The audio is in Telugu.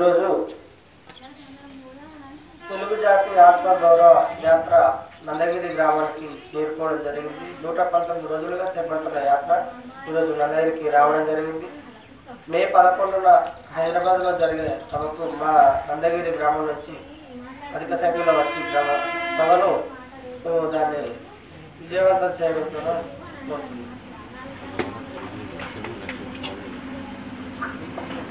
ఈరోజు తెలుగు జాతి ఆత్మ గౌరవ యాత్ర నందగిరి గ్రామానికి చేరుకోవడం జరిగింది. నూట పంతొమ్మిది రోజులుగా చేపడుతున్న యాత్ర ఈరోజు నందగిరికి రావడం జరిగింది. మే పదకొండున హైదరాబాద్లో జరిగే సభకు మా నందగిరి గ్రామం నుంచి అధిక సంఖ్యలో వచ్చి గ్రామ సభను దాన్ని విజయవంతం చేయగలుగుతున్నాం కోరుతున్నాం